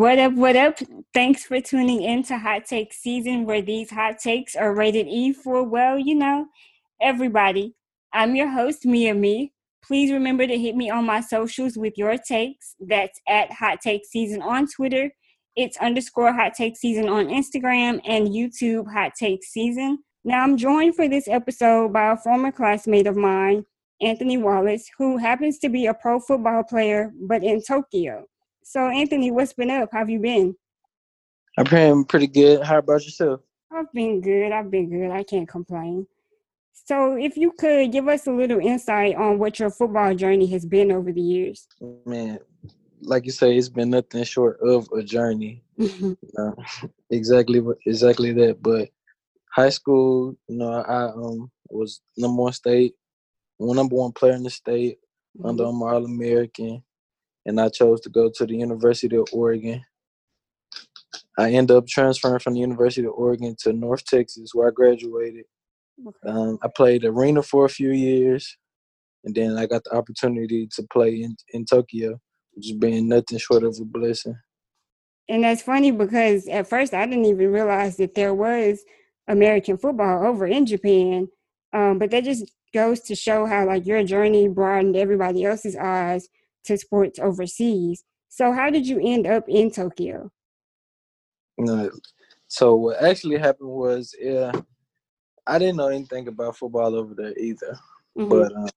What up, what up? Thanks for tuning in to Hot Take Season, where these hot takes are rated E for, well, you know, everybody. I'm your host, Mia Me. Please remember to hit me on my socials with your takes. That's at Hot Take Season on Twitter. It's underscore Hot Take Season on Instagram and YouTube Hot Take Season. Now, I'm joined for this episode by a former classmate of mine, Anthony Wallace, who happens to be a pro football player, but in Tokyo. So, Anthony, what's been up? How have you been? I'm been pretty good. How about yourself? I've been good. I've been good. I can't complain. So, if you could give us a little insight on what your football journey has been over the years. Man, like you say, it's been nothing short of a journey. Mm-hmm. Uh, exactly, exactly that. But high school, you know, I um was number one state, one number one player in the state, under Mm-hmm. All American, and I chose to go to the University of Oregon. I ended up transferring from the University of Oregon to North Texas, where I graduated. Um, I played arena for a few years, and then I got the opportunity to play in, in Tokyo, which has been nothing short of a blessing. And that's funny because at first I didn't even realize that there was American football over in Japan. Um, but that just goes to show how like your journey broadened everybody else's eyes to sports overseas. So how did you end up in Tokyo? No, so what actually happened was, yeah, I didn't know anything about football over there either. Mhm. But um,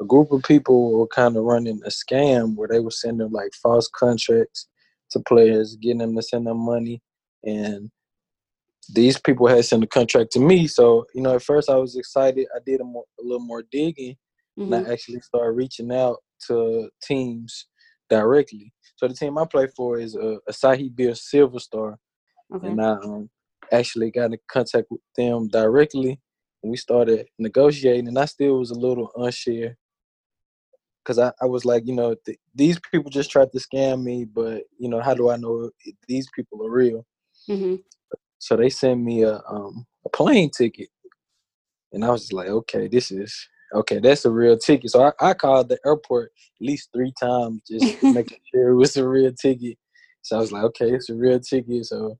a group of people were kind of running a scam where they were sending like false contracts to players, getting them to send them money, and these people had sent a contract to me. So you know, at first I was excited. I did a, more, a little more digging, and Mhm. I actually started reaching out to teams directly. So the team I play for is uh, Asahi Beer Silver Star, Okay. and I um, actually got in contact with them directly, and we started negotiating. And I still was a little unsure because I, I was like, you know, th- these people just tried to scam me, but you know, how do I know if these people are real? Mhm. So they sent me a um, a plane ticket, and I was just like, okay, this is okay. That's a real ticket. So I, I called the airport at least three times just making sure it was a real ticket. So I was like, okay, it's a real ticket. So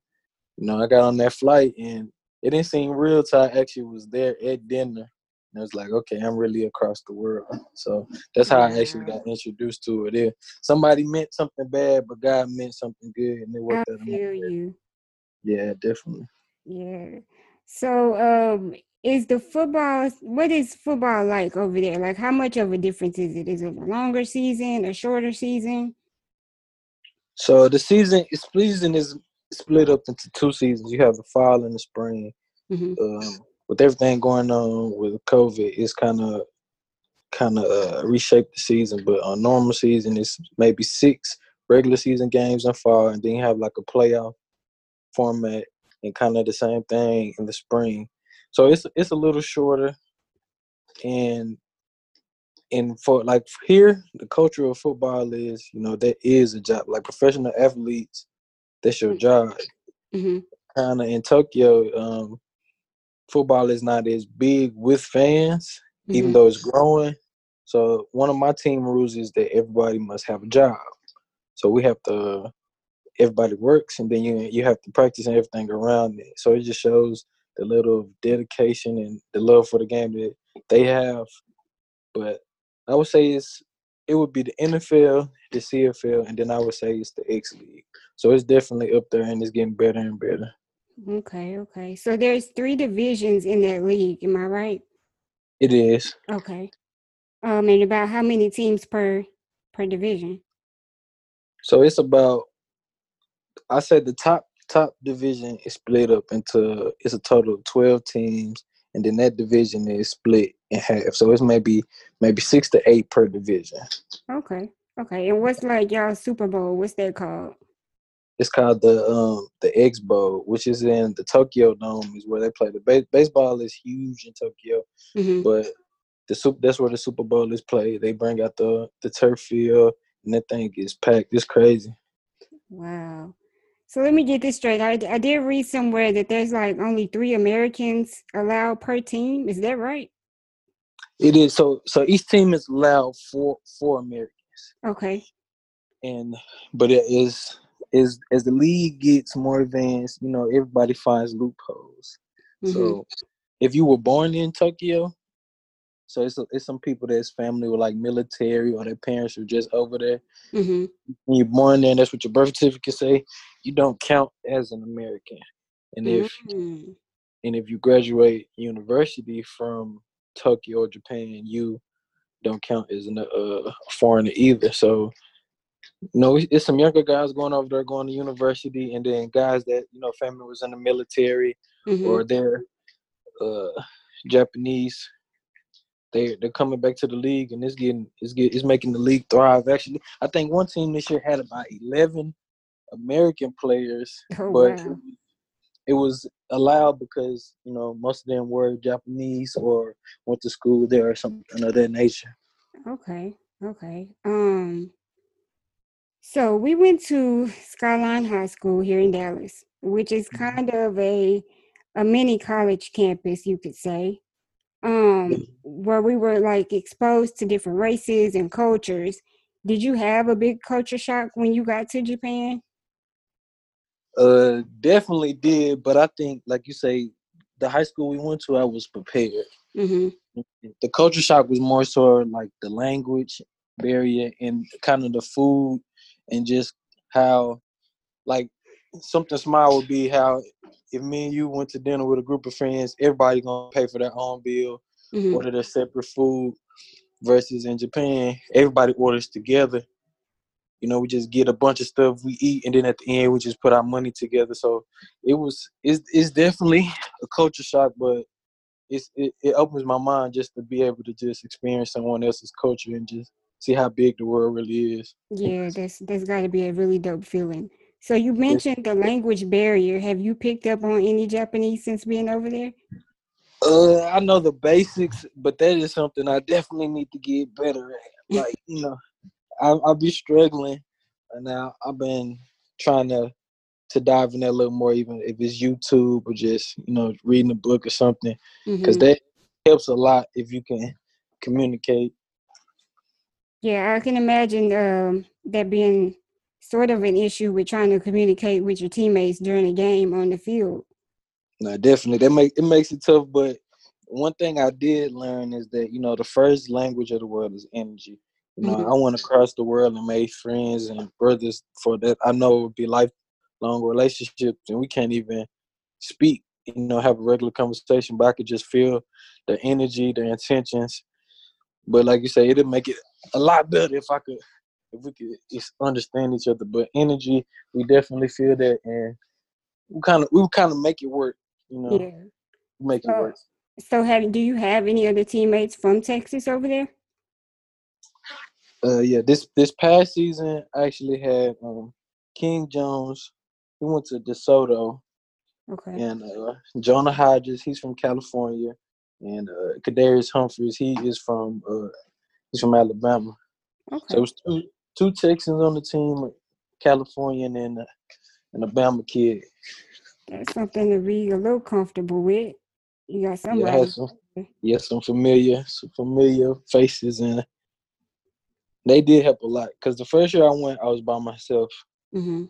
you know, I got on that flight, and it didn't seem real till I actually was there at dinner. And I was like, okay, I'm really across the world. So that's how I actually got introduced to it. It- Somebody meant something bad, but God meant something good, and it I worked out. in my feel you. Yeah, definitely. Yeah. So um is the football what is football like over there? Like how much of a difference is it? Is it a longer season, a shorter season? So the season, season is split up into two seasons. You have the fall and the spring. Mhm. Um, with everything going on with COVID, it's kind of kind of uh, reshaped the season. But on normal season, it's maybe six regular season games in fall, and then you have like a playoff format, and kind of the same thing in the spring. So it's it's a little shorter, and and for like here, the culture of football is you know that is a job. Like professional athletes, that's your Mm. job. Mhm. Kind of in Tokyo, um, football is not as big with fans, even Mhm. though it's growing. So one of my team rules is that everybody must have a job. So we have to everybody works and then you you have to practice and everything around it. So it just shows the little dedication and the love for the game that they have. But I would say it's it would be the NFL, the CFL, and then I would say it's the X League. So it's definitely up there and it's getting better and better. Okay, okay. So there's three divisions in that league, am I right? It is. Okay. Um, and about how many teams per per division? So it's about I said the top top division is split up into it's a total of twelve teams, and then that division is split in half. So it's maybe maybe six to eight per division. Okay. Okay. And what's like y'all Super Bowl? What's that called? It's called the um the X Bowl, which is in the Tokyo Dome, is where they play. The ba- baseball is huge in Tokyo, Mhm. but the super that's where the Super Bowl is played. They bring out the the turf field, and that thing is packed. It's crazy. Wow. So let me get this straight. I, I did read somewhere that there's like only three Americans allowed per team. Is that right? It is so so each team is allowed four four Americans. Okay. and but it is as as the league gets more advanced, you know, everybody finds loopholes. Mm-hmm. So if you were born in Tokyo, so it's it's some people that's family were like military or their parents are just over there. Mm-hmm. When you're born there, and that's what your birth certificate say. You don't count as an American, and if mm-hmm. and if you graduate university from Tokyo or Japan, you don't count as a uh, foreigner either. So you know, it's some younger guys going over there going to university, and then guys that you know family was in the military mm-hmm. or they're uh, Japanese. They they're coming back to the league, and it's getting it's get it's making the league thrive. Actually, I think one team this year had about eleven American players, oh, but wow. it was allowed because you know most of them were Japanese or went to school there or something of that nature. Okay, okay. Um, so we went to Skyline High School here in Dallas, which is mm-hmm. kind of a a mini college campus, you could say, um, where we were like exposed to different races and cultures. Did you have a big culture shock when you got to Japan? Uh, definitely did, but I think, like you say, the high school we went to, I was prepared. Mm-hmm. The culture shock was more so like the language barrier and kind of the food and just how like something small would be how if me and you went to dinner with a group of friends, everybody gonna pay for their own bill, mm-hmm. order their separate food. Versus in Japan, everybody orders together. You know, we just get a bunch of stuff we eat, and then at the end, we just put our money together. So it was, it's, it's definitely a culture shock, but it's it, it opens my mind just to be able to just experience someone else's culture and just see how big the world really is. Yeah, that's that's got to be a really dope feeling. So you mentioned the language barrier. Have you picked up on any Japanese since being over there? Uh, I know the basics, but that is something I definitely need to get better at. Like you know, I, I'll be struggling, and now I've been trying to to dive in that a little more, even if it's YouTube or just you know reading a book or something, because mm-hmm. that helps a lot if you can communicate yeah, I can imagine um, that being sort of an issue with trying to communicate with your teammates during a game on the field. No, definitely. That make it makes it tough, but one thing I did learn is that you know the first language of the world is energy. You know, mm-hmm. I went across the world and made friends and brothers for that. I know would be lifelong relationships, and we can't even speak. You know, have a regular conversation, but I could just feel the energy, the intentions. But like you say, it'd make it a lot better if I could if we could just understand each other. But energy, we definitely feel that, and we kind of we kind of make it work. You know, yeah. make so, it work. So, have do you have any other teammates from Texas over there? Uh, yeah. This this past season, I actually had um, King Jones. He went to DeSoto. Okay. And uh, Jonah Hodges, he's from California, and uh, Kadarius Humphries, he is from uh, He's from Alabama. Okay. So it was two two Texans on the team, California and uh, an Alabama kid. That's something to be a little comfortable with. You got somebody. Yeah, some, yeah, some familiar, some familiar faces, and they did help a lot. Cause the first year I went, I was by myself, mm-hmm.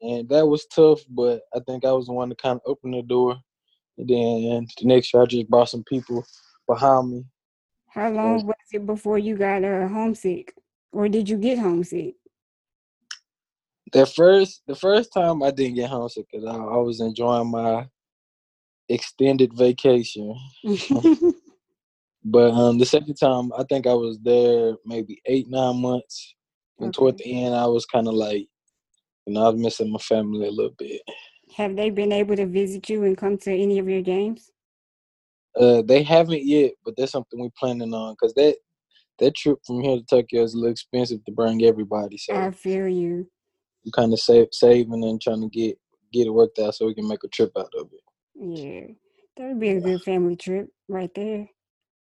and that was tough. But I think I was the one to kind of open the door. And then the next year, I just brought some people behind me how long was it before you got uh, homesick, or did you get homesick? The first, the first time I didn't get homesick because I, I was enjoying my extended vacation. but um, the second time, I think I was there maybe eight, nine months, and okay. toward the end, I was kind of like, you know, I was missing my family a little bit. Have they been able to visit you and come to any of your games? Uh, they haven't yet, but that's something we're planning on because that that trip from here to Tokyo is a little expensive to bring everybody. So I feel you. I'm kind of save, saving and trying to get get it worked out so we can make a trip out of it. Yeah, that would be a good family trip right there.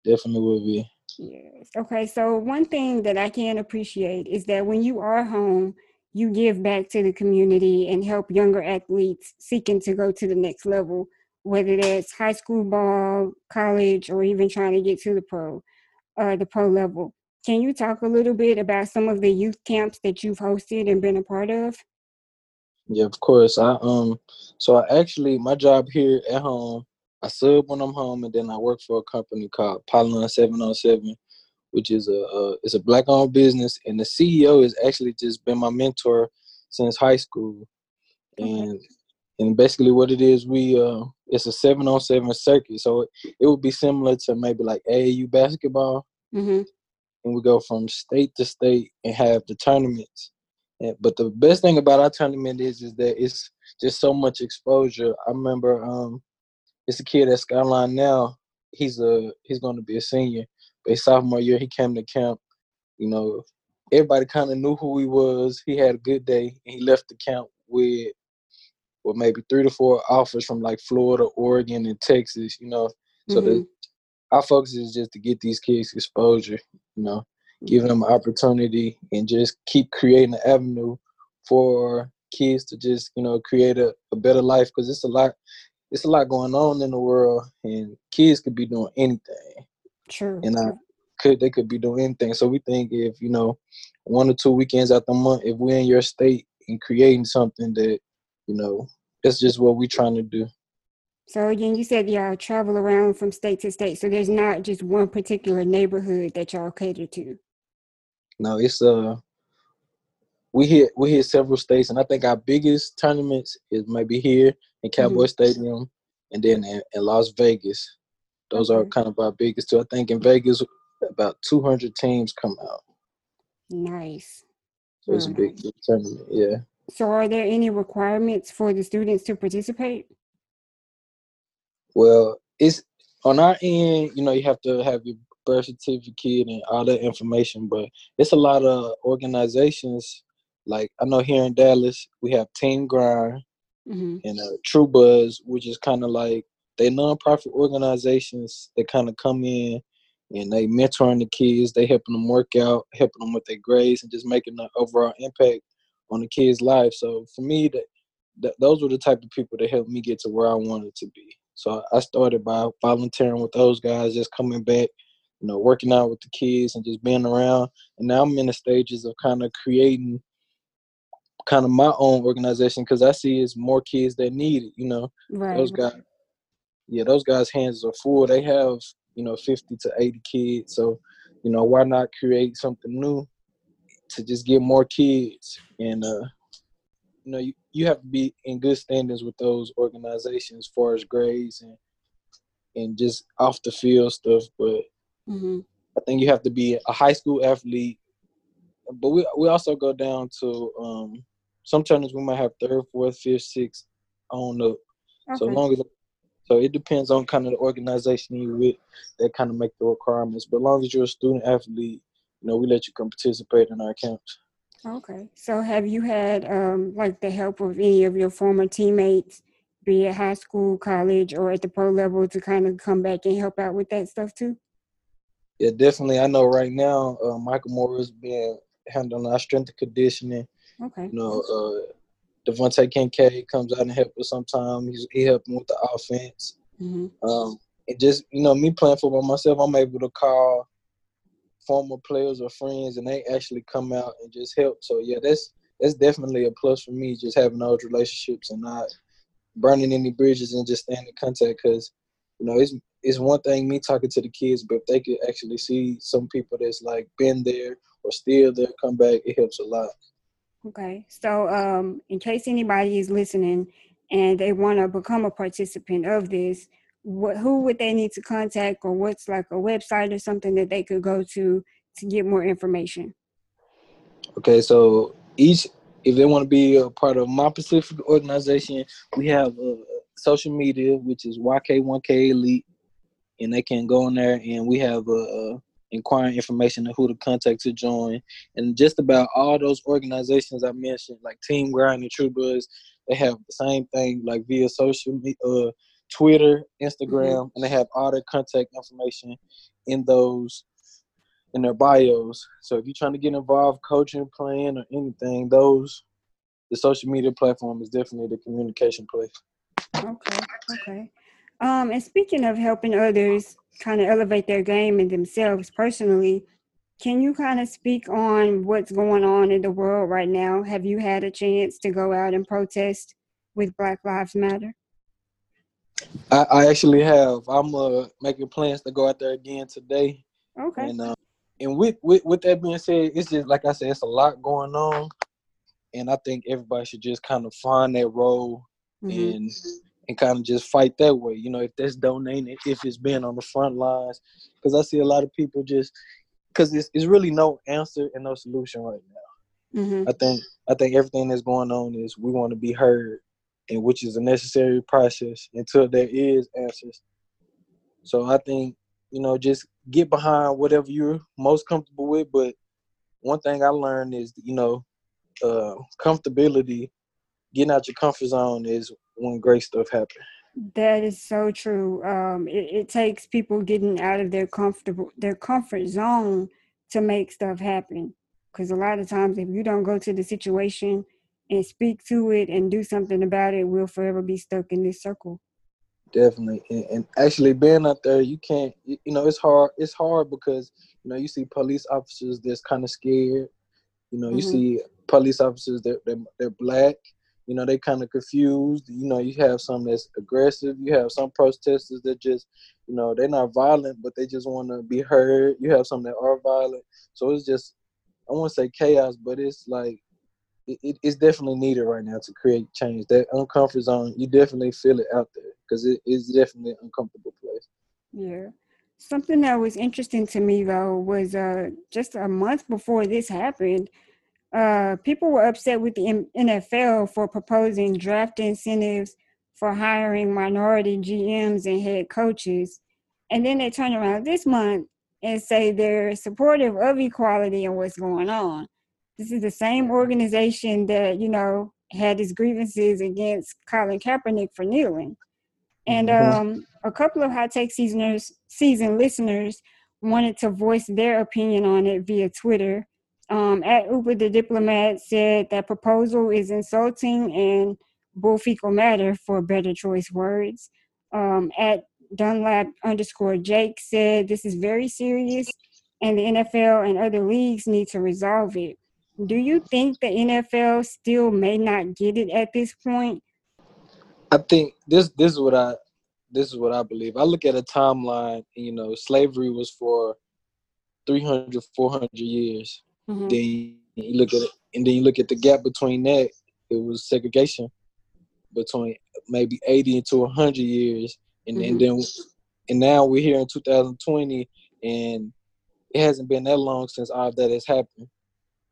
Definitely would be. Yes. Okay. So one thing that I can appreciate is that when you are home, you give back to the community and help younger athletes seeking to go to the next level whether that's high school ball, college, or even trying to get to the pro, uh, the pro level. Can you talk a little bit about some of the youth camps that you've hosted and been a part of? Yeah, of course. I um so I actually my job here at home, I sub when I'm home and then I work for a company called Pylon 707, which is a, a it's a black owned business and the CEO has actually just been my mentor since high school. And okay. And basically what it is, we uh it's a seven on seven circuit. So it, it would be similar to maybe like AAU basketball. Mm-hmm. And we go from state to state and have the tournaments but the best thing about our tournament is is that it's just so much exposure. I remember um, it's a kid at Skyline now. He's a he's going to be a senior. But his sophomore year, he came to camp. You know, everybody kind of knew who he was. He had a good day, and he left the camp with, well, maybe three to four offers from like Florida, Oregon, and Texas. You know, so mm-hmm. the our focus is just to get these kids exposure. You know, giving them opportunity and just keep creating an avenue for kids to just you know create a, a better life because it's a lot it's a lot going on in the world and kids could be doing anything true and i could they could be doing anything so we think if you know one or two weekends out the month if we're in your state and creating something that you know that's just what we're trying to do so again, you said y'all travel around from state to state. So there's not just one particular neighborhood that y'all cater to. No, it's uh we hit we hit several states, and I think our biggest tournaments is maybe here in Cowboy mm-hmm. Stadium, and then in, in, Las Vegas. Those okay. are kind of our biggest two. I think in Vegas, about two hundred teams come out. Nice. So it's a big, big tournament. Yeah. So, are there any requirements for the students to participate? Well, it's on our end. You know, you have to have your birth certificate and all that information. But it's a lot of organizations. Like I know here in Dallas, we have Team Grind mm-hmm. and uh, True Buzz, which is kind of like they nonprofit organizations that kind of come in and they mentoring the kids. They helping them work out, helping them with their grades, and just making an overall impact on the kids' life. So for me, that, that those were the type of people that helped me get to where I wanted to be. So I started by volunteering with those guys, just coming back you know, working out with the kids and just being around. And now I'm in the stages of kind of creating kind of my own organization because I see it's more kids that need it. You know, right. those guys, yeah, those guys' hands are full. They have you know 50 to 80 kids. So, you know, why not create something new to just get more kids and uh you know you, you have to be in good standings with those organizations as far as grades and and just off the field stuff but Mm-hmm. I think you have to be a high school athlete, but we we also go down to um, some tournaments we might have third, fourth, fifth, sixth on up. Okay. So long as so it depends on kind of the organization you with that kind of make the requirements. But as long as you're a student athlete, you know, we let you come participate in our camps. Okay. So have you had um, like the help of any of your former teammates, be it high school, college, or at the pro level, to kind of come back and help out with that stuff too? yeah, definitely. I know right now, uh, Michael Morris being handling our strength and conditioning. Okay. You know, uh, Devontae Kincaid comes out and helps us sometimes. He's, he helps with the offense. Mm-hmm. Um, and just you know, me playing football myself, I'm able to call former players or friends, and they actually come out and just help. So yeah, that's that's definitely a plus for me, just having those relationships and not burning any bridges and just staying in contact. Because you know, it's it's one thing me talking to the kids, but if they could actually see some people that's like been there or still there come back, it helps a lot. Okay. So um in case anybody is listening and they want to become a participant of this, what who would they need to contact or what's like a website or something that they could go to to get more information? Okay, so each if they want to be a part of my Pacific organization, we have uh, social media, which is YK1K Elite and they can go in there and we have a, a inquiring information of who to contact to join. And just about all those organizations I mentioned, like Team Grind and True Buzz, they have the same thing like via social media, uh, Twitter, Instagram, mm-hmm. and they have all their contact information in those in their bios. So if you're trying to get involved, coaching, playing, or anything, those the social media platform is definitely the communication place. Okay, okay. Um, and speaking of helping others kind of elevate their game and themselves personally, can you kind of speak on what's going on in the world right now? Have you had a chance to go out and protest with Black Lives Matter? I, I actually have. I'm uh, making plans to go out there again today. Okay. And uh, and with, with with that being said, it's just like I said, it's a lot going on, and I think everybody should just kind of find their role mm-hmm. and and kind of just fight that way. You know, if that's donating, if it's being on the front lines, because I see a lot of people just because it's, it's really no answer and no solution right now. Mm-hmm. I think I think everything that's going on is we want to be heard, and which is a necessary process until there is answers. So I think you know just get behind whatever you're most comfortable with. But one thing I learned is you know uh, comfortability, getting out your comfort zone is when great stuff happens. That is so true. Um, it, it takes people getting out of their comfortable their comfort zone to make stuff happen. Because a lot of times, if you don't go to the situation and speak to it and do something about it, we'll forever be stuck in this circle. Definitely, and, and actually being out there, you can't. You, you know, it's hard. It's hard because you know you see police officers that's kind of scared. You know, you mm-hmm. see police officers that they're, they're black you know they kind of confused you know you have some that's aggressive you have some protesters that just you know they're not violent but they just want to be heard you have some that are violent so it's just i won't say chaos but it's like it, it's definitely needed right now to create change that uncomfortable zone you definitely feel it out there because it is definitely an uncomfortable place yeah something that was interesting to me though was uh just a month before this happened uh, people were upset with the NFL for proposing draft incentives for hiring minority GMs and head coaches. And then they turn around this month and say they're supportive of equality and what's going on. This is the same organization that, you know, had its grievances against Colin Kaepernick for kneeling. And mm-hmm. um, a couple of hot take seasoners, season listeners wanted to voice their opinion on it via Twitter. Um, at Uber, the diplomat said that proposal is insulting and equal matter for better choice words. Um, at Dunlap underscore Jake said this is very serious and the NFL and other leagues need to resolve it. Do you think the NFL still may not get it at this point? I think this this is what I this is what I believe. I look at a timeline, you know, slavery was for 300, 400 years. Mm-hmm. Then you look at it, and then you look at the gap between that. It was segregation between maybe eighty to hundred years, and, mm-hmm. and then and now we're here in 2020, and it hasn't been that long since all of that has happened.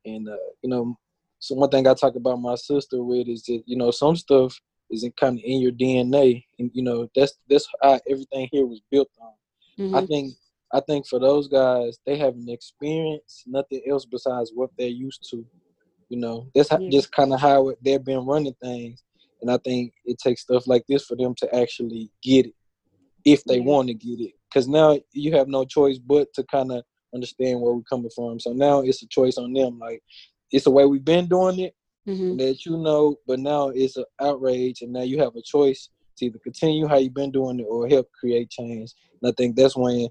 And uh, you know, so one thing I talk about my sister with is that you know some stuff is in kind of in your DNA, and you know that's that's how everything here was built on. Mm-hmm. I think I think for those guys, they haven't experienced nothing else besides what they're used to. You know, that's yeah. just kind of how they've been running things. And I think it takes stuff like this for them to actually get it, if they yeah. want to get it. Because now you have no choice but to kind of understand where we're coming from. So now it's a choice on them. Like it's the way we've been doing it mm-hmm. that you know, but now it's an outrage, and now you have a choice to either continue how you've been doing it or help create change. And I think that's when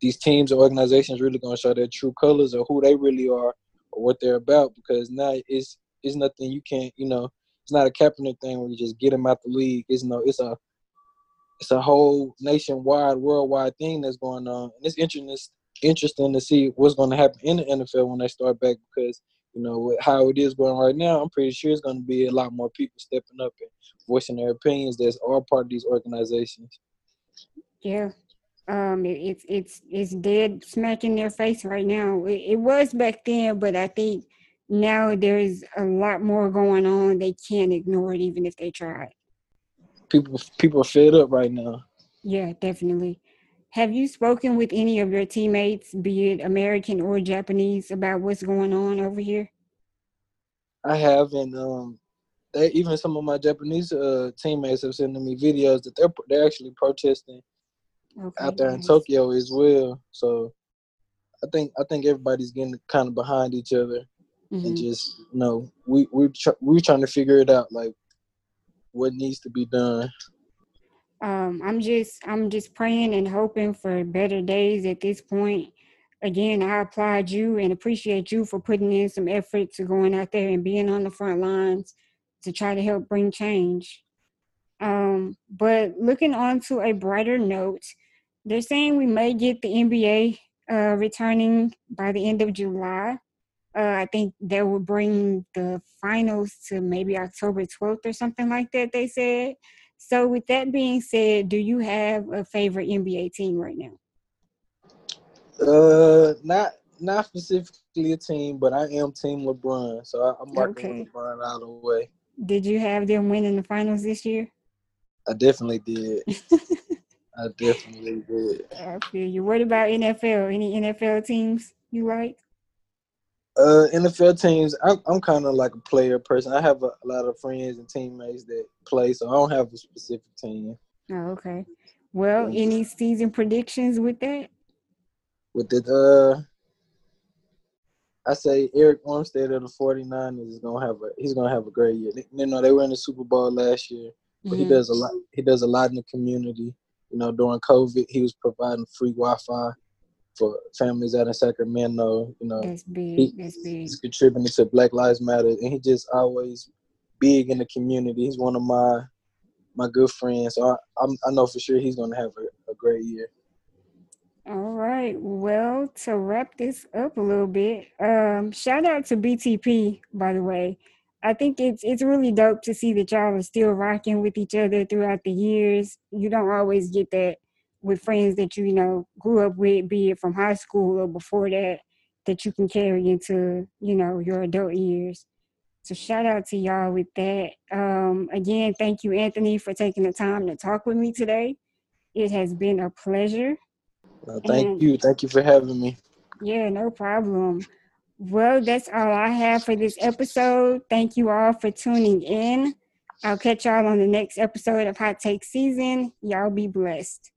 these teams and organizations really going to show their true colors or who they really are or what they're about because now it's it's nothing you can't you know it's not a Kaepernick thing where you just get them out the league. It's no it's a it's a whole nationwide, worldwide thing that's going on, and it's interesting interesting to see what's going to happen in the NFL when they start back because you know how it is going right now. I'm pretty sure it's going to be a lot more people stepping up and voicing their opinions That's all part of these organizations. Yeah, um it, it's it's it's dead smack in their face right now it, it, was back then but i think now there's a lot more going on they can't ignore it even if they try people people are fed up right now yeah definitely have you spoken with any of your teammates be it american or japanese about what's going on over here i have and um they, even some of my japanese uh, teammates have sent me videos that they're they're actually protesting okay, out there nice. in Tokyo as well. So I think I think everybody's getting kind of behind each other mm-hmm. and just you know we we tr- we're trying to figure it out like what needs to be done. Um, I'm just I'm just praying and hoping for better days at this point. again, I applaud you and appreciate you for putting in some effort to going out there and being on the front lines to try to help bring change. Um, but looking on to a brighter note, they're saying we may get the NBA uh, returning by the end of July. Uh, I think they will bring the finals to maybe October 12th or something like that, they said. So, with that being said, do you have a favorite NBA team right now? Uh, not not specifically a team, but I am Team LeBron, so I, am marking okay. LeBron out of the way. Did you have them winning the finals this year? I definitely did. I definitely did. I feel you. What about NFL? Any NFL teams you like? Uh, NFL teams, I'm, I'm kind of like a player person. I have a, a, lot of friends and teammates that play, so I don't have a specific team. Oh, okay. Well, yeah. any season predictions with that? With it, uh, I say Arik Armstead of the 49ers is gonna have a he's gonna have a great year. You know, they were in the Super Bowl last year, but mm-hmm. he does a lot. He does a lot in the community. You know, during COVID, he was providing free Wi-Fi for families out in Sacramento. You know, that's big. That's big. He's contributing to Black Lives Matter, and he just always big in the community. He's one of my my good friends, so I I'm, i know for sure he's gonna have a, a great year. All right. Well, to wrap this up a little bit, um, shout out to BTP, by the way. I think it's it's really dope to see that y'all are still rocking with each other throughout the years. You don't always get that with friends that you, you know, grew up with, be it from high school or before that, that you can carry into, you know, your adult years. So shout out to y'all with that. Um, again, thank you, Anthony, for taking the time to talk with me today. It has been a pleasure. Well, thank and, you. Thank you for having me. Yeah, no problem. Well, that's all I have for this episode. Thank you all for tuning in. I'll catch y'all on the next episode of Hot Take Season. Y'all be blessed.